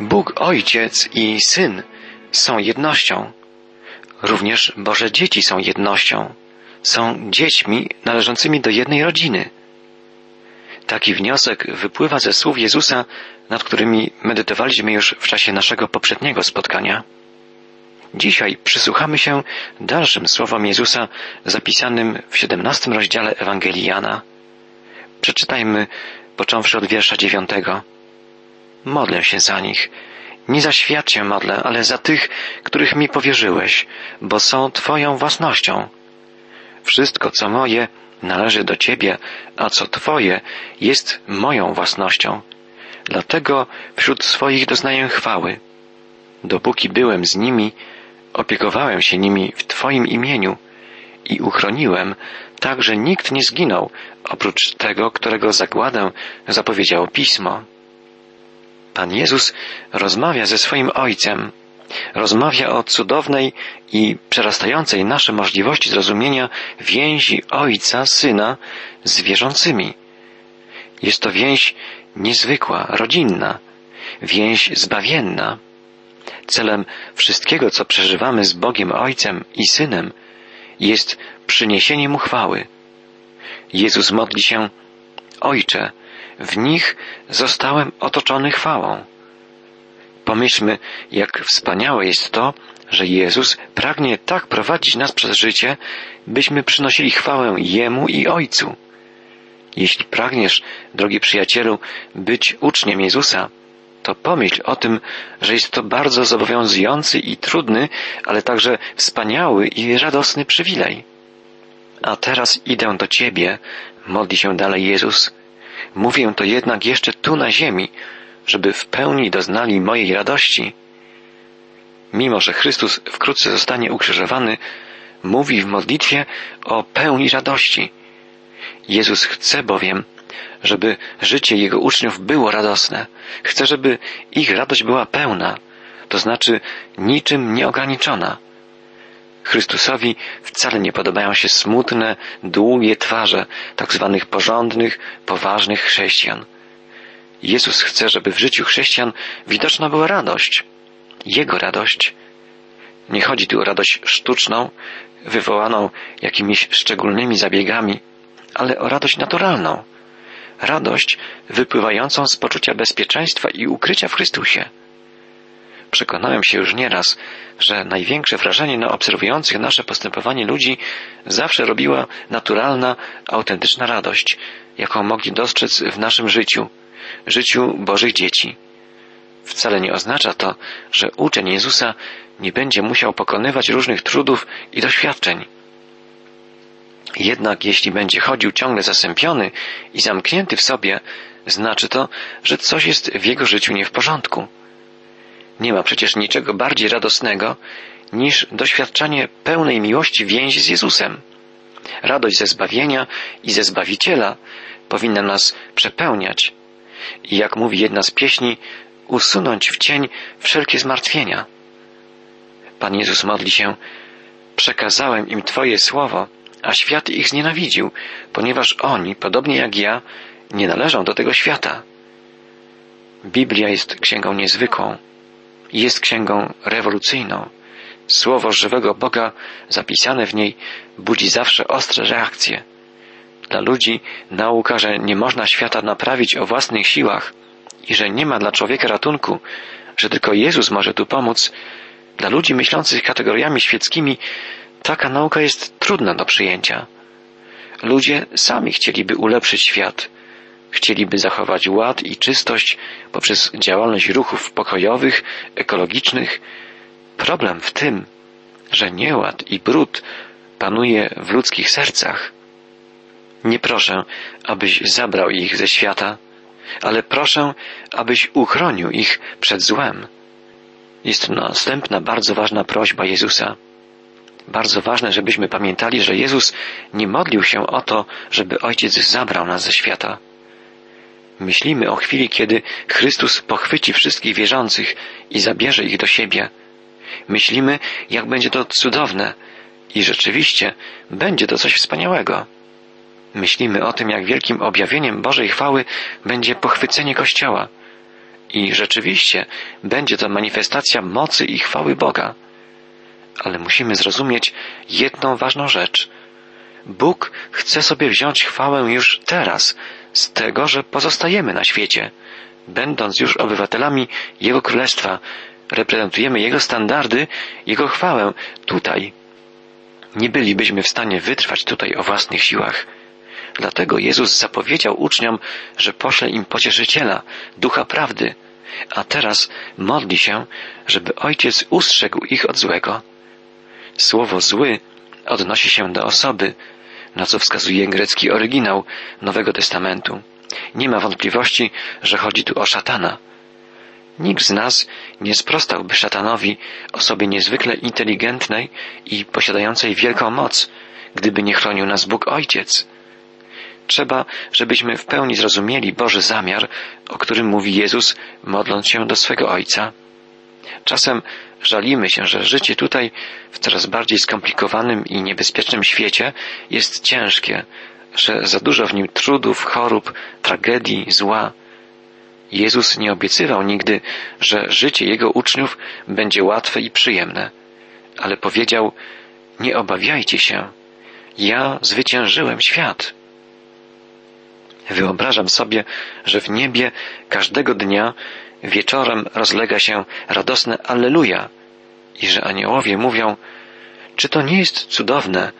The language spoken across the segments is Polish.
Bóg Ojciec i Syn są jednością. Również Boże dzieci są jednością. Są dziećmi należącymi do jednej rodziny. Taki wniosek wypływa ze słów Jezusa, nad którymi medytowaliśmy już w czasie naszego poprzedniego spotkania. Dzisiaj przysłuchamy się dalszym słowom Jezusa zapisanym w siedemnastym rozdziale Ewangelii Jana. Przeczytajmy począwszy od wiersza dziewiątego. Modlę się za nich. Nie za świat się modlę, ale za tych, których mi powierzyłeś, bo są Twoją własnością. Wszystko, co moje, należy do Ciebie, a co Twoje jest moją własnością. Dlatego wśród swoich doznaję chwały. Dopóki byłem z nimi, opiekowałem się nimi w Twoim imieniu i uchroniłem, tak że nikt nie zginął, oprócz tego, którego zagładę zapowiedziało Pismo. Pan Jezus rozmawia ze swoim Ojcem. Rozmawia o cudownej i przerastającej nasze możliwości zrozumienia więzi Ojca, Syna z wierzącymi. Jest to więź niezwykła, rodzinna, więź zbawienna. Celem wszystkiego, co przeżywamy z Bogiem Ojcem i Synem, jest przyniesienie Mu chwały. Jezus modli się, Ojcze, w nich zostałem otoczony chwałą. Pomyślmy, jak wspaniałe jest to, że Jezus pragnie tak prowadzić nas przez życie, byśmy przynosili chwałę Jemu i Ojcu. Jeśli pragniesz, drogi przyjacielu, być uczniem Jezusa, to pomyśl o tym, że jest to bardzo zobowiązujący i trudny, ale także wspaniały i radosny przywilej. A teraz idę do Ciebie, modli się dalej Jezus, Mówię to jednak jeszcze tu na ziemi, żeby w pełni doznali mojej radości. Mimo, że Chrystus wkrótce zostanie ukrzyżowany, mówi w modlitwie o pełni radości. Jezus chce bowiem, żeby życie Jego uczniów było radosne. Chce, żeby ich radość była pełna, to znaczy niczym nieograniczona. Chrystusowi wcale nie podobają się smutne, długie twarze tak zwanych porządnych, poważnych chrześcijan. Jezus chce, żeby w życiu chrześcijan widoczna była radość. Jego radość. Nie chodzi tu o radość sztuczną, wywołaną jakimiś szczególnymi zabiegami, ale o radość naturalną. Radość wypływającą z poczucia bezpieczeństwa i ukrycia w Chrystusie. Przekonałem się już nieraz, że największe wrażenie na obserwujących nasze postępowanie ludzi zawsze robiła naturalna, autentyczna radość, jaką mogli dostrzec w naszym życiu, życiu Bożych dzieci. Wcale nie oznacza to, że uczeń Jezusa nie będzie musiał pokonywać różnych trudów i doświadczeń. Jednak jeśli będzie chodził ciągle zasępiony i zamknięty w sobie, znaczy to, że coś jest w jego życiu nie w porządku. Nie ma przecież niczego bardziej radosnego niż doświadczanie pełnej miłości więzi z Jezusem. Radość ze zbawienia i ze Zbawiciela powinna nas przepełniać i jak mówi jedna z pieśni, usunąć w cień wszelkie zmartwienia. Pan Jezus modli się, przekazałem im Twoje słowo, a świat ich znienawidził, ponieważ oni, podobnie jak ja, nie należą do tego świata. Biblia jest księgą niezwykłą jest księgą rewolucyjną. Słowo żywego Boga zapisane w niej budzi zawsze ostre reakcje. Dla ludzi nauka, że nie można świata naprawić o własnych siłach i że nie ma dla człowieka ratunku, że tylko Jezus może tu pomóc, dla ludzi myślących kategoriami świeckimi taka nauka jest trudna do przyjęcia. Ludzie sami chcieliby ulepszyć świat, chcieliby zachować ład i czystość poprzez działalność ruchów pokojowych, ekologicznych. Problem w tym, że nieład i brud panuje w ludzkich sercach. Nie proszę, abyś zabrał ich ze świata, ale proszę, abyś uchronił ich przed złem. Jest następna bardzo ważna prośba Jezusa. Bardzo ważne, żebyśmy pamiętali, że Jezus nie modlił się o to, żeby Ojciec zabrał nas ze świata. Myślimy o chwili, kiedy Chrystus pochwyci wszystkich wierzących i zabierze ich do siebie. Myślimy, jak będzie to cudowne i rzeczywiście będzie to coś wspaniałego. Myślimy o tym, jak wielkim objawieniem Bożej chwały będzie pochwycenie Kościoła I rzeczywiście będzie to manifestacja mocy i chwały Boga. Ale musimy zrozumieć jedną ważną rzecz. Bóg chce sobie wziąć chwałę już teraz z tego, że pozostajemy na świecie, będąc już obywatelami Jego Królestwa, reprezentujemy Jego standardy, Jego chwałę tutaj. Nie bylibyśmy w stanie wytrwać tutaj o własnych siłach. Dlatego Jezus zapowiedział uczniom, że pośle im pocieszyciela, ducha prawdy, a teraz modli się, żeby Ojciec ustrzegł ich od złego. Słowo zły odnosi się do osoby, na co wskazuje grecki oryginał Nowego Testamentu. Nie ma wątpliwości, że chodzi tu o szatana. Nikt z nas nie sprostałby szatanowi, osobie niezwykle inteligentnej i posiadającej wielką moc, gdyby nie chronił nas Bóg Ojciec. Trzeba, żebyśmy w pełni zrozumieli Boży zamiar, o którym mówi Jezus, modląc się do swego Ojca. Czasem żalimy się, że życie tutaj, w coraz bardziej skomplikowanym i niebezpiecznym świecie, jest ciężkie, że za dużo w nim trudów, chorób, tragedii, zła. Jezus nie obiecywał nigdy, że życie Jego uczniów będzie łatwe i przyjemne, ale powiedział, nie obawiajcie się, ja zwyciężyłem świat. Wyobrażam sobie, że w niebie każdego dnia wieczorem rozlega się radosne Alleluja i że aniołowie mówią, czy to nie jest cudowne,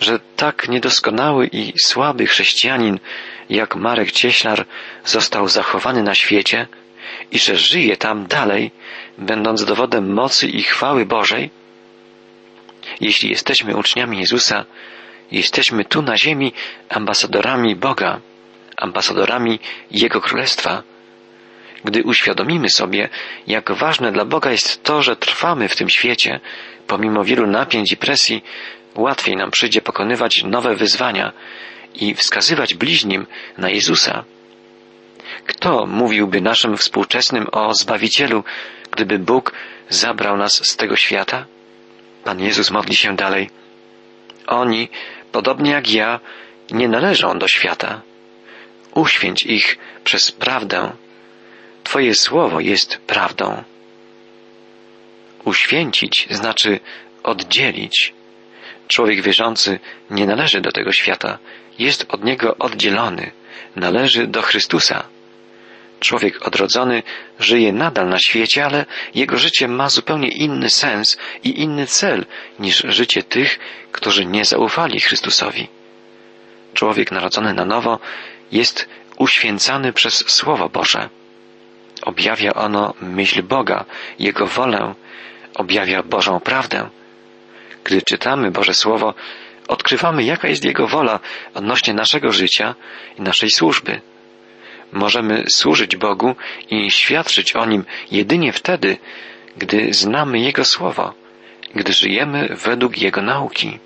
że tak niedoskonały i słaby chrześcijanin jak Marek Cieślar został zachowany na świecie i że żyje tam dalej, będąc dowodem mocy i chwały Bożej? Jeśli jesteśmy uczniami Jezusa, jesteśmy tu na ziemi ambasadorami Boga, ambasadorami Jego Królestwa. Gdy uświadomimy sobie, jak ważne dla Boga jest to, że trwamy w tym świecie, pomimo wielu napięć i presji, łatwiej nam przyjdzie pokonywać nowe wyzwania i wskazywać bliźnim na Jezusa. Kto mówiłby naszym współczesnym o Zbawicielu, gdyby Bóg zabrał nas z tego świata? Pan Jezus modli się dalej. Oni, podobnie jak ja, nie należą do świata. Uświęć ich przez prawdę. Twoje słowo jest prawdą. Uświęcić znaczy oddzielić. Człowiek wierzący nie należy do tego świata, jest od niego oddzielony, należy do Chrystusa. Człowiek odrodzony żyje nadal na świecie, ale jego życie ma zupełnie inny sens i inny cel niż życie tych, którzy nie zaufali Chrystusowi. Człowiek narodzony na nowo jest uświęcany przez Słowo Boże. Objawia ono myśl Boga, Jego wolę, objawia Bożą prawdę. Gdy czytamy Boże Słowo, odkrywamy, jaka jest Jego wola odnośnie naszego życia i naszej służby. Możemy służyć Bogu i świadczyć o Nim jedynie wtedy, gdy znamy Jego Słowo, gdy żyjemy według Jego nauki.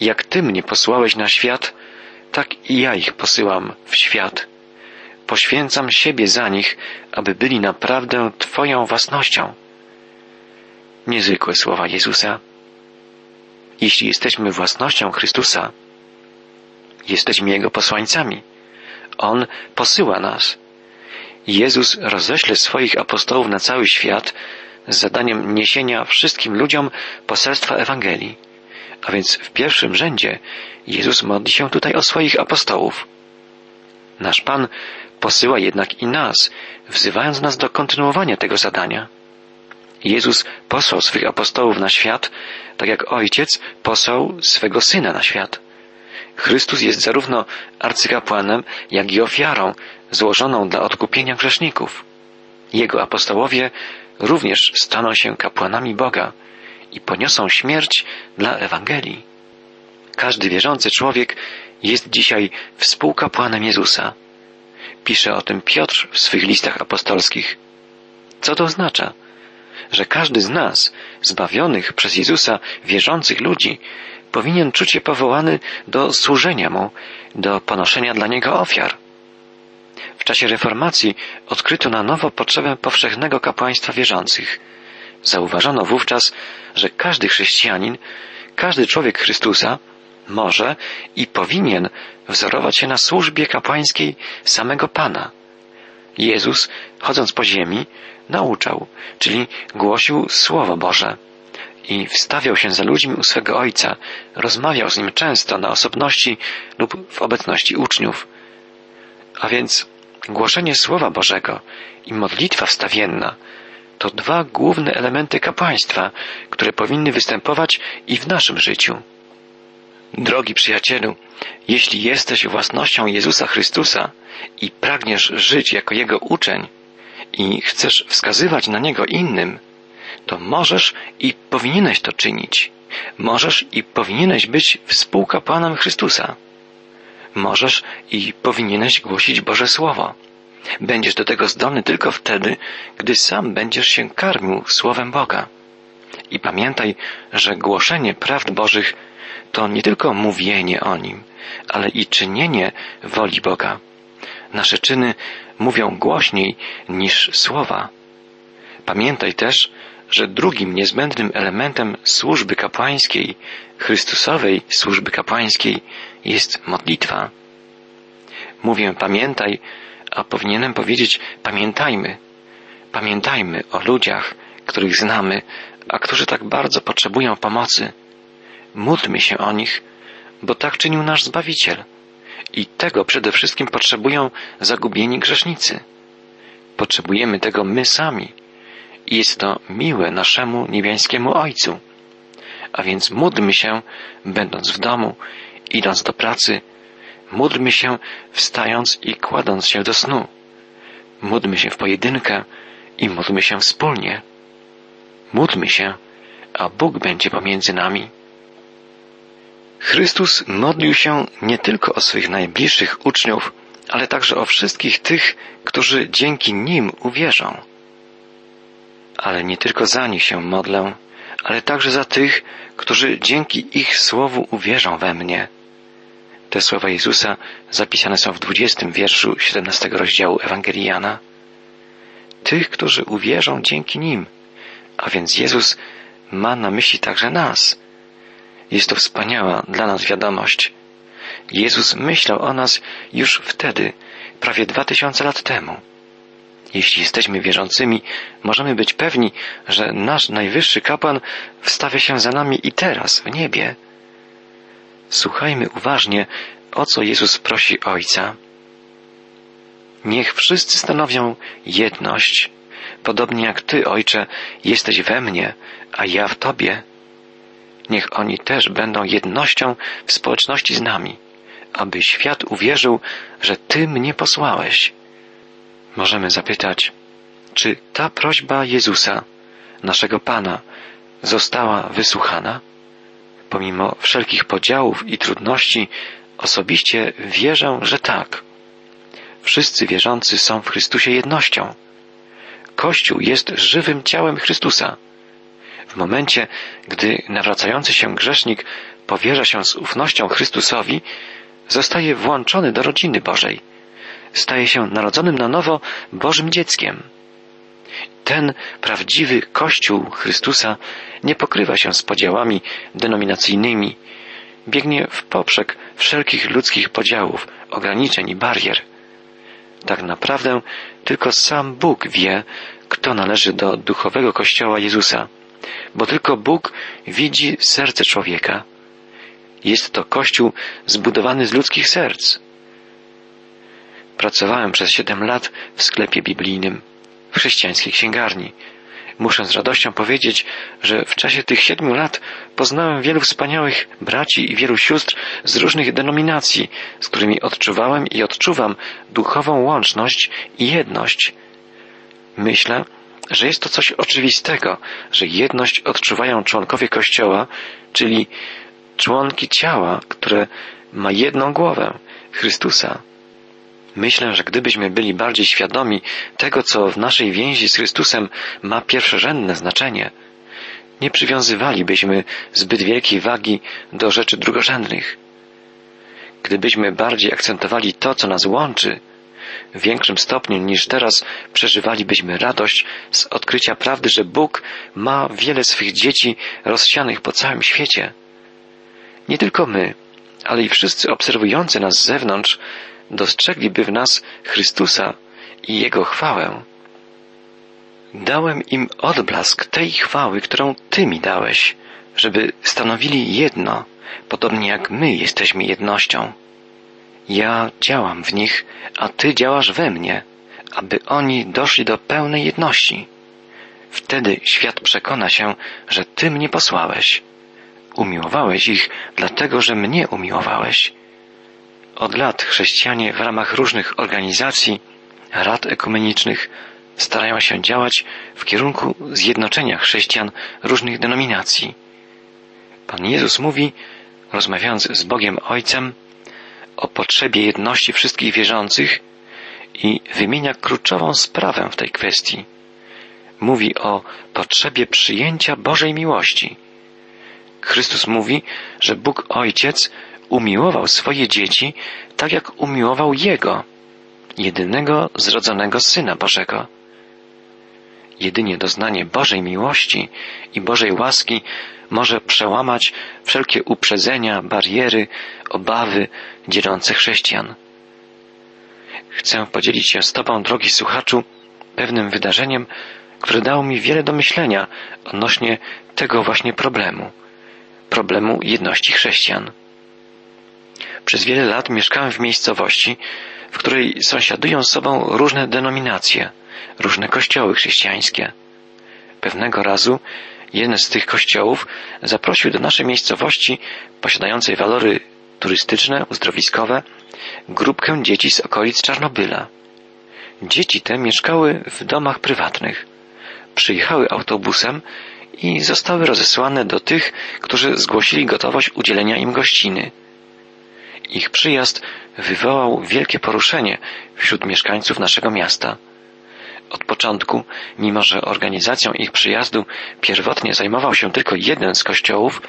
Jak Ty mnie posłałeś na świat, tak i ja ich posyłam w świat. Poświęcam siebie za nich, aby byli naprawdę Twoją własnością. Niezwykłe słowa Jezusa. Jeśli jesteśmy własnością Chrystusa, jesteśmy Jego posłańcami. On posyła nas. Jezus roześle swoich apostołów na cały świat z zadaniem niesienia wszystkim ludziom poselstwa Ewangelii. A więc w pierwszym rzędzie Jezus modli się tutaj o swoich apostołów. Nasz Pan posyła jednak i nas, wzywając nas do kontynuowania tego zadania. Jezus posłał swych apostołów na świat, tak jak Ojciec posłał swego Syna na świat. Chrystus jest zarówno arcykapłanem, jak i ofiarą złożoną dla odkupienia grzeszników. Jego apostołowie również staną się kapłanami Boga i poniosą śmierć dla Ewangelii. Każdy wierzący człowiek jest dzisiaj współkapłanem Jezusa. Pisze o tym Piotr w swych listach apostolskich. Co to oznacza? Że każdy z nas, zbawionych przez Jezusa, wierzących ludzi, powinien czuć się powołany do służenia Mu, do ponoszenia dla Niego ofiar. W czasie reformacji odkryto na nowo potrzebę powszechnego kapłaństwa wierzących. Zauważono wówczas, że każdy chrześcijanin, każdy człowiek Chrystusa może i powinien wzorować się na służbie kapłańskiej samego Pana. Jezus, chodząc po ziemi, nauczał, czyli głosił Słowo Boże i wstawiał się za ludźmi u swego Ojca, rozmawiał z nim często na osobności lub w obecności uczniów. A więc głoszenie Słowa Bożego i modlitwa wstawienna to dwa główne elementy kapłaństwa, które powinny występować i w naszym życiu. Drogi przyjacielu, jeśli jesteś własnością Jezusa Chrystusa i pragniesz żyć jako Jego uczeń i chcesz wskazywać na Niego innym, to możesz i powinieneś to czynić. Możesz i powinieneś być współkapłanem Chrystusa. Możesz i powinieneś głosić Boże Słowo. Będziesz do tego zdolny tylko wtedy, gdy sam będziesz się karmił Słowem Boga. I pamiętaj, że głoszenie prawd Bożych to nie tylko mówienie o Nim, ale i czynienie woli Boga. Nasze czyny mówią głośniej niż słowa. Pamiętaj też, że drugim niezbędnym elementem służby kapłańskiej, Chrystusowej służby kapłańskiej jest modlitwa. Mówię pamiętaj, a powinienem powiedzieć pamiętajmy. Pamiętajmy o ludziach, których znamy, a którzy tak bardzo potrzebują pomocy. Módlmy się o nich, bo tak czynił nasz Zbawiciel. I tego przede wszystkim potrzebują zagubieni grzesznicy. Potrzebujemy tego my sami. I jest to miłe naszemu niebiańskiemu Ojcu. A więc módlmy się, będąc w domu, idąc do pracy, módlmy się, wstając i kładąc się do snu. Módlmy się w pojedynkę i módlmy się wspólnie. Módlmy się, a Bóg będzie pomiędzy nami. Chrystus modlił się nie tylko o swych najbliższych uczniów, ale także o wszystkich tych, którzy dzięki nim uwierzą. Ale nie tylko za nich się modlę, ale także za tych, którzy dzięki ich słowu uwierzą we mnie. Te słowa Jezusa zapisane są w dwudziestym wierszu siedemnastego rozdziału Ewangelii Jana. Tych, którzy uwierzą dzięki nim. A więc Jezus ma na myśli także nas. Jest to wspaniała dla nas wiadomość. Jezus myślał o nas już wtedy, prawie dwa tysiące lat temu. Jeśli jesteśmy wierzącymi, możemy być pewni, że nasz najwyższy kapłan wstawia się za nami i teraz, w niebie. Słuchajmy uważnie, o co Jezus prosi Ojca. Niech wszyscy stanowią jedność, podobnie jak Ty, Ojcze, jesteś we mnie, a ja w Tobie niech oni też będą jednością w społeczności z nami, aby świat uwierzył, że Ty mnie posłałeś. Możemy zapytać, czy ta prośba Jezusa, naszego Pana, została wysłuchana? Pomimo wszelkich podziałów i trudności, osobiście wierzę, że tak. Wszyscy wierzący są w Chrystusie jednością. Kościół jest żywym ciałem Chrystusa. Momencie, gdy nawracający się grzesznik powierza się z ufnością Chrystusowi, zostaje włączony do rodziny Bożej. Staje się narodzonym na nowo Bożym dzieckiem. Ten prawdziwy Kościół Chrystusa nie pokrywa się z podziałami denominacyjnymi, biegnie w poprzek wszelkich ludzkich podziałów, ograniczeń i barier. Tak naprawdę tylko sam Bóg wie, kto należy do duchowego Kościoła Jezusa bo tylko Bóg widzi serce człowieka. Jest to Kościół zbudowany z ludzkich serc. Pracowałem przez siedem lat w sklepie biblijnym, w chrześcijańskiej księgarni. Muszę z radością powiedzieć, że w czasie tych siedmiu lat poznałem wielu wspaniałych braci i wielu sióstr z różnych denominacji, z którymi odczuwałem i odczuwam duchową łączność i jedność. Myślę, że jest to coś oczywistego, że jedność odczuwają członkowie Kościoła, czyli członki ciała, które ma jedną głowę, Chrystusa. Myślę, że gdybyśmy byli bardziej świadomi tego, co w naszej więzi z Chrystusem ma pierwszorzędne znaczenie, nie przywiązywalibyśmy zbyt wielkiej wagi do rzeczy drugorzędnych. Gdybyśmy bardziej akcentowali to, co nas łączy, w większym stopniu niż teraz przeżywalibyśmy radość z odkrycia prawdy, że Bóg ma wiele swych dzieci rozsianych po całym świecie. Nie tylko my, ale i wszyscy obserwujący nas z zewnątrz dostrzegliby w nas Chrystusa i Jego chwałę. Dałem im odblask tej chwały, którą Ty mi dałeś, żeby stanowili jedno, podobnie jak my jesteśmy jednością. Ja działam w nich, a Ty działasz we mnie, aby oni doszli do pełnej jedności. Wtedy świat przekona się, że Ty mnie posłałeś. Umiłowałeś ich, dlatego że mnie umiłowałeś. Od lat chrześcijanie w ramach różnych organizacji, rad ekumenicznych starają się działać w kierunku zjednoczenia chrześcijan różnych denominacji. Pan Jezus mówi, rozmawiając z Bogiem Ojcem, o potrzebie jedności wszystkich wierzących i wymienia kluczową sprawę w tej kwestii. Mówi o potrzebie przyjęcia Bożej miłości. Chrystus mówi, że Bóg Ojciec umiłował swoje dzieci tak jak umiłował Jego, jedynego zrodzonego Syna Bożego. Jedynie doznanie Bożej miłości i Bożej łaski może przełamać wszelkie uprzedzenia, bariery, obawy dzielące chrześcijan. Chcę podzielić się z Tobą, drogi słuchaczu, pewnym wydarzeniem, które dało mi wiele do myślenia odnośnie tego właśnie problemu problemu jedności chrześcijan. Przez wiele lat mieszkałem w miejscowości, w której sąsiadują z sobą różne denominacje, różne kościoły chrześcijańskie. Pewnego razu jeden z tych kościołów zaprosił do naszej miejscowości, posiadającej walory turystyczne, uzdrowiskowe, grupkę dzieci z okolic Czarnobyla. Dzieci te mieszkały w domach prywatnych. Przyjechały autobusem i zostały rozesłane do tych, którzy zgłosili gotowość udzielenia im gościny. Ich przyjazd wywołał wielkie poruszenie wśród mieszkańców naszego miasta. Od początku, mimo że organizacją ich przyjazdu pierwotnie zajmował się tylko jeden z kościołów,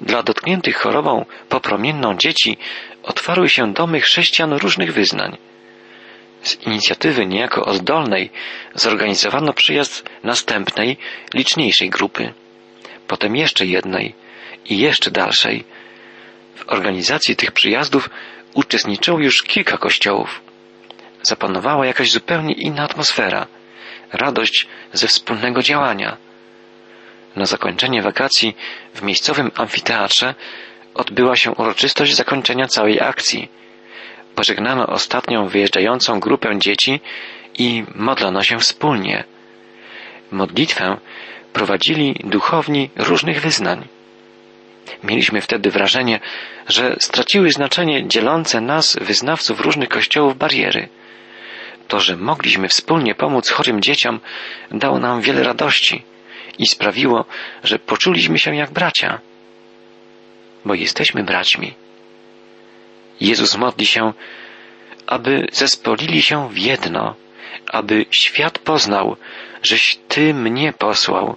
dla dotkniętych chorobą popromienną dzieci otwarły się domy chrześcijan różnych wyznań. Z inicjatywy niejako oddolnej zorganizowano przyjazd następnej, liczniejszej grupy, potem jeszcze jednej i jeszcze dalszej. W organizacji tych przyjazdów uczestniczyło już kilka kościołów. Zapanowała jakaś zupełnie inna atmosfera, radość ze wspólnego działania. Na zakończenie wakacji w miejscowym amfiteatrze odbyła się uroczystość zakończenia całej akcji. Pożegnano ostatnią wyjeżdżającą grupę dzieci i modlono się wspólnie. Modlitwę prowadzili duchowni różnych wyznań. Mieliśmy wtedy wrażenie, że straciły znaczenie dzielące nas, wyznawców różnych kościołów, bariery. To, że mogliśmy wspólnie pomóc chorym dzieciom, dało nam wiele radości i sprawiło, że poczuliśmy się jak bracia, bo jesteśmy braćmi. Jezus modli się, aby zespolili się w jedno, aby świat poznał, żeś Ty mnie posłał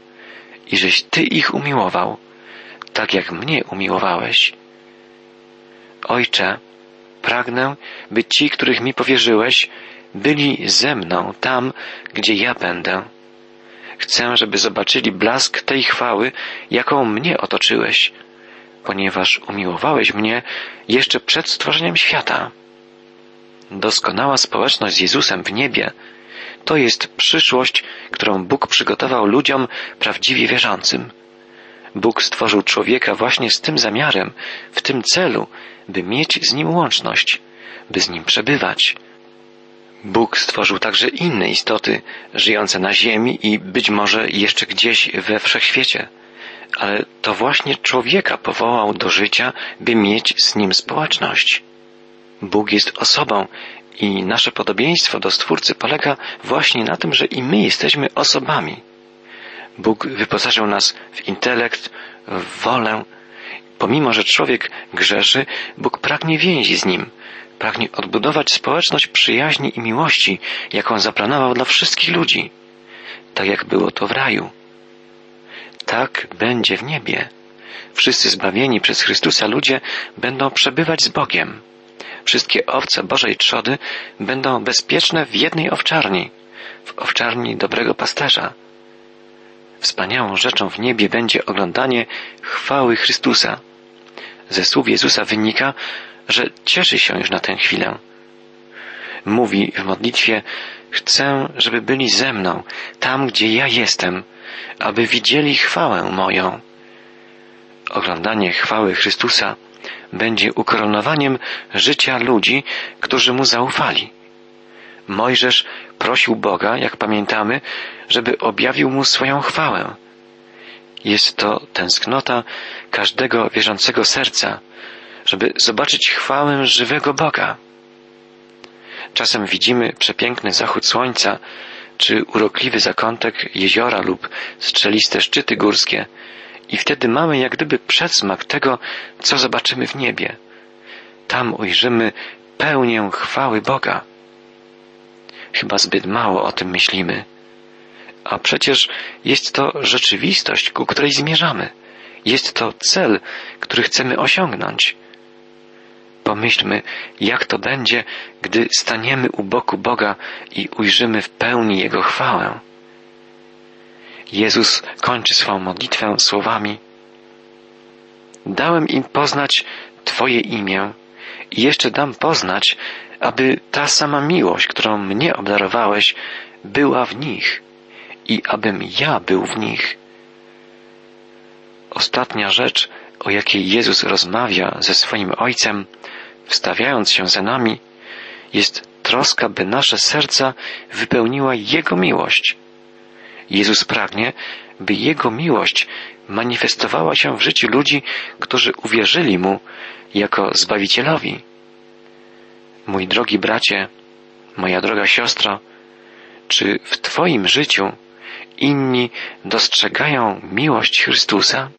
i żeś Ty ich umiłował, tak jak mnie umiłowałeś. Ojcze, pragnę, by ci, których mi powierzyłeś, byli ze mną tam, gdzie ja będę. Chcę, żeby zobaczyli blask tej chwały, jaką mnie otoczyłeś, ponieważ umiłowałeś mnie jeszcze przed stworzeniem świata. Doskonała społeczność z Jezusem w niebie to jest przyszłość, którą Bóg przygotował ludziom prawdziwie wierzącym. Bóg stworzył człowieka właśnie z tym zamiarem, w tym celu, by mieć z nim łączność, by z nim przebywać. Bóg stworzył także inne istoty żyjące na ziemi i być może jeszcze gdzieś we wszechświecie. Ale to właśnie człowieka powołał do życia, by mieć z nim społeczność. Bóg jest osobą i nasze podobieństwo do Stwórcy polega właśnie na tym, że i my jesteśmy osobami. Bóg wyposażył nas w intelekt, w wolę. Pomimo, że człowiek grzeszy, Bóg pragnie więzi z nim, pragnie odbudować społeczność przyjaźni i miłości, jaką zaplanował dla wszystkich ludzi, tak jak było to w raju. Tak będzie w niebie. Wszyscy zbawieni przez Chrystusa ludzie będą przebywać z Bogiem. Wszystkie owce Bożej trzody będą bezpieczne w jednej owczarni, w owczarni dobrego pasterza. Wspaniałą rzeczą w niebie będzie oglądanie chwały Chrystusa. Ze słów Jezusa wynika, że cieszy się już na tę chwilę. Mówi w modlitwie, Chcę, żeby byli ze mną, tam gdzie ja jestem, aby widzieli chwałę moją. Oglądanie chwały Chrystusa będzie ukoronowaniem życia ludzi, którzy mu zaufali. Mojżesz prosił Boga, jak pamiętamy, żeby objawił mu swoją chwałę. Jest to tęsknota każdego wierzącego serca, żeby zobaczyć chwałę żywego Boga. Czasem widzimy przepiękny zachód słońca, czy urokliwy zakątek jeziora lub strzeliste szczyty górskie, i wtedy mamy jak gdyby przedsmak tego, co zobaczymy w niebie. Tam ujrzymy pełnię chwały Boga. Chyba zbyt mało o tym myślimy. A przecież jest to rzeczywistość, ku której zmierzamy. Jest to cel, który chcemy osiągnąć. Pomyślmy, jak to będzie, gdy staniemy u boku Boga i ujrzymy w pełni Jego chwałę. Jezus kończy swą modlitwę słowami: Dałem im poznać Twoje imię i jeszcze dam poznać, aby ta sama miłość, którą mnie obdarowałeś, była w nich i abym ja był w nich. Ostatnia rzecz, o jakiej Jezus rozmawia ze swoim Ojcem, wstawiając się za nami, jest troska, by nasze serca wypełniła Jego miłość. Jezus pragnie, by Jego miłość manifestowała się w życiu ludzi, którzy uwierzyli Mu jako Zbawicielowi. Mój drogi bracie, moja droga siostro, czy w Twoim życiu inni dostrzegają miłość Chrystusa?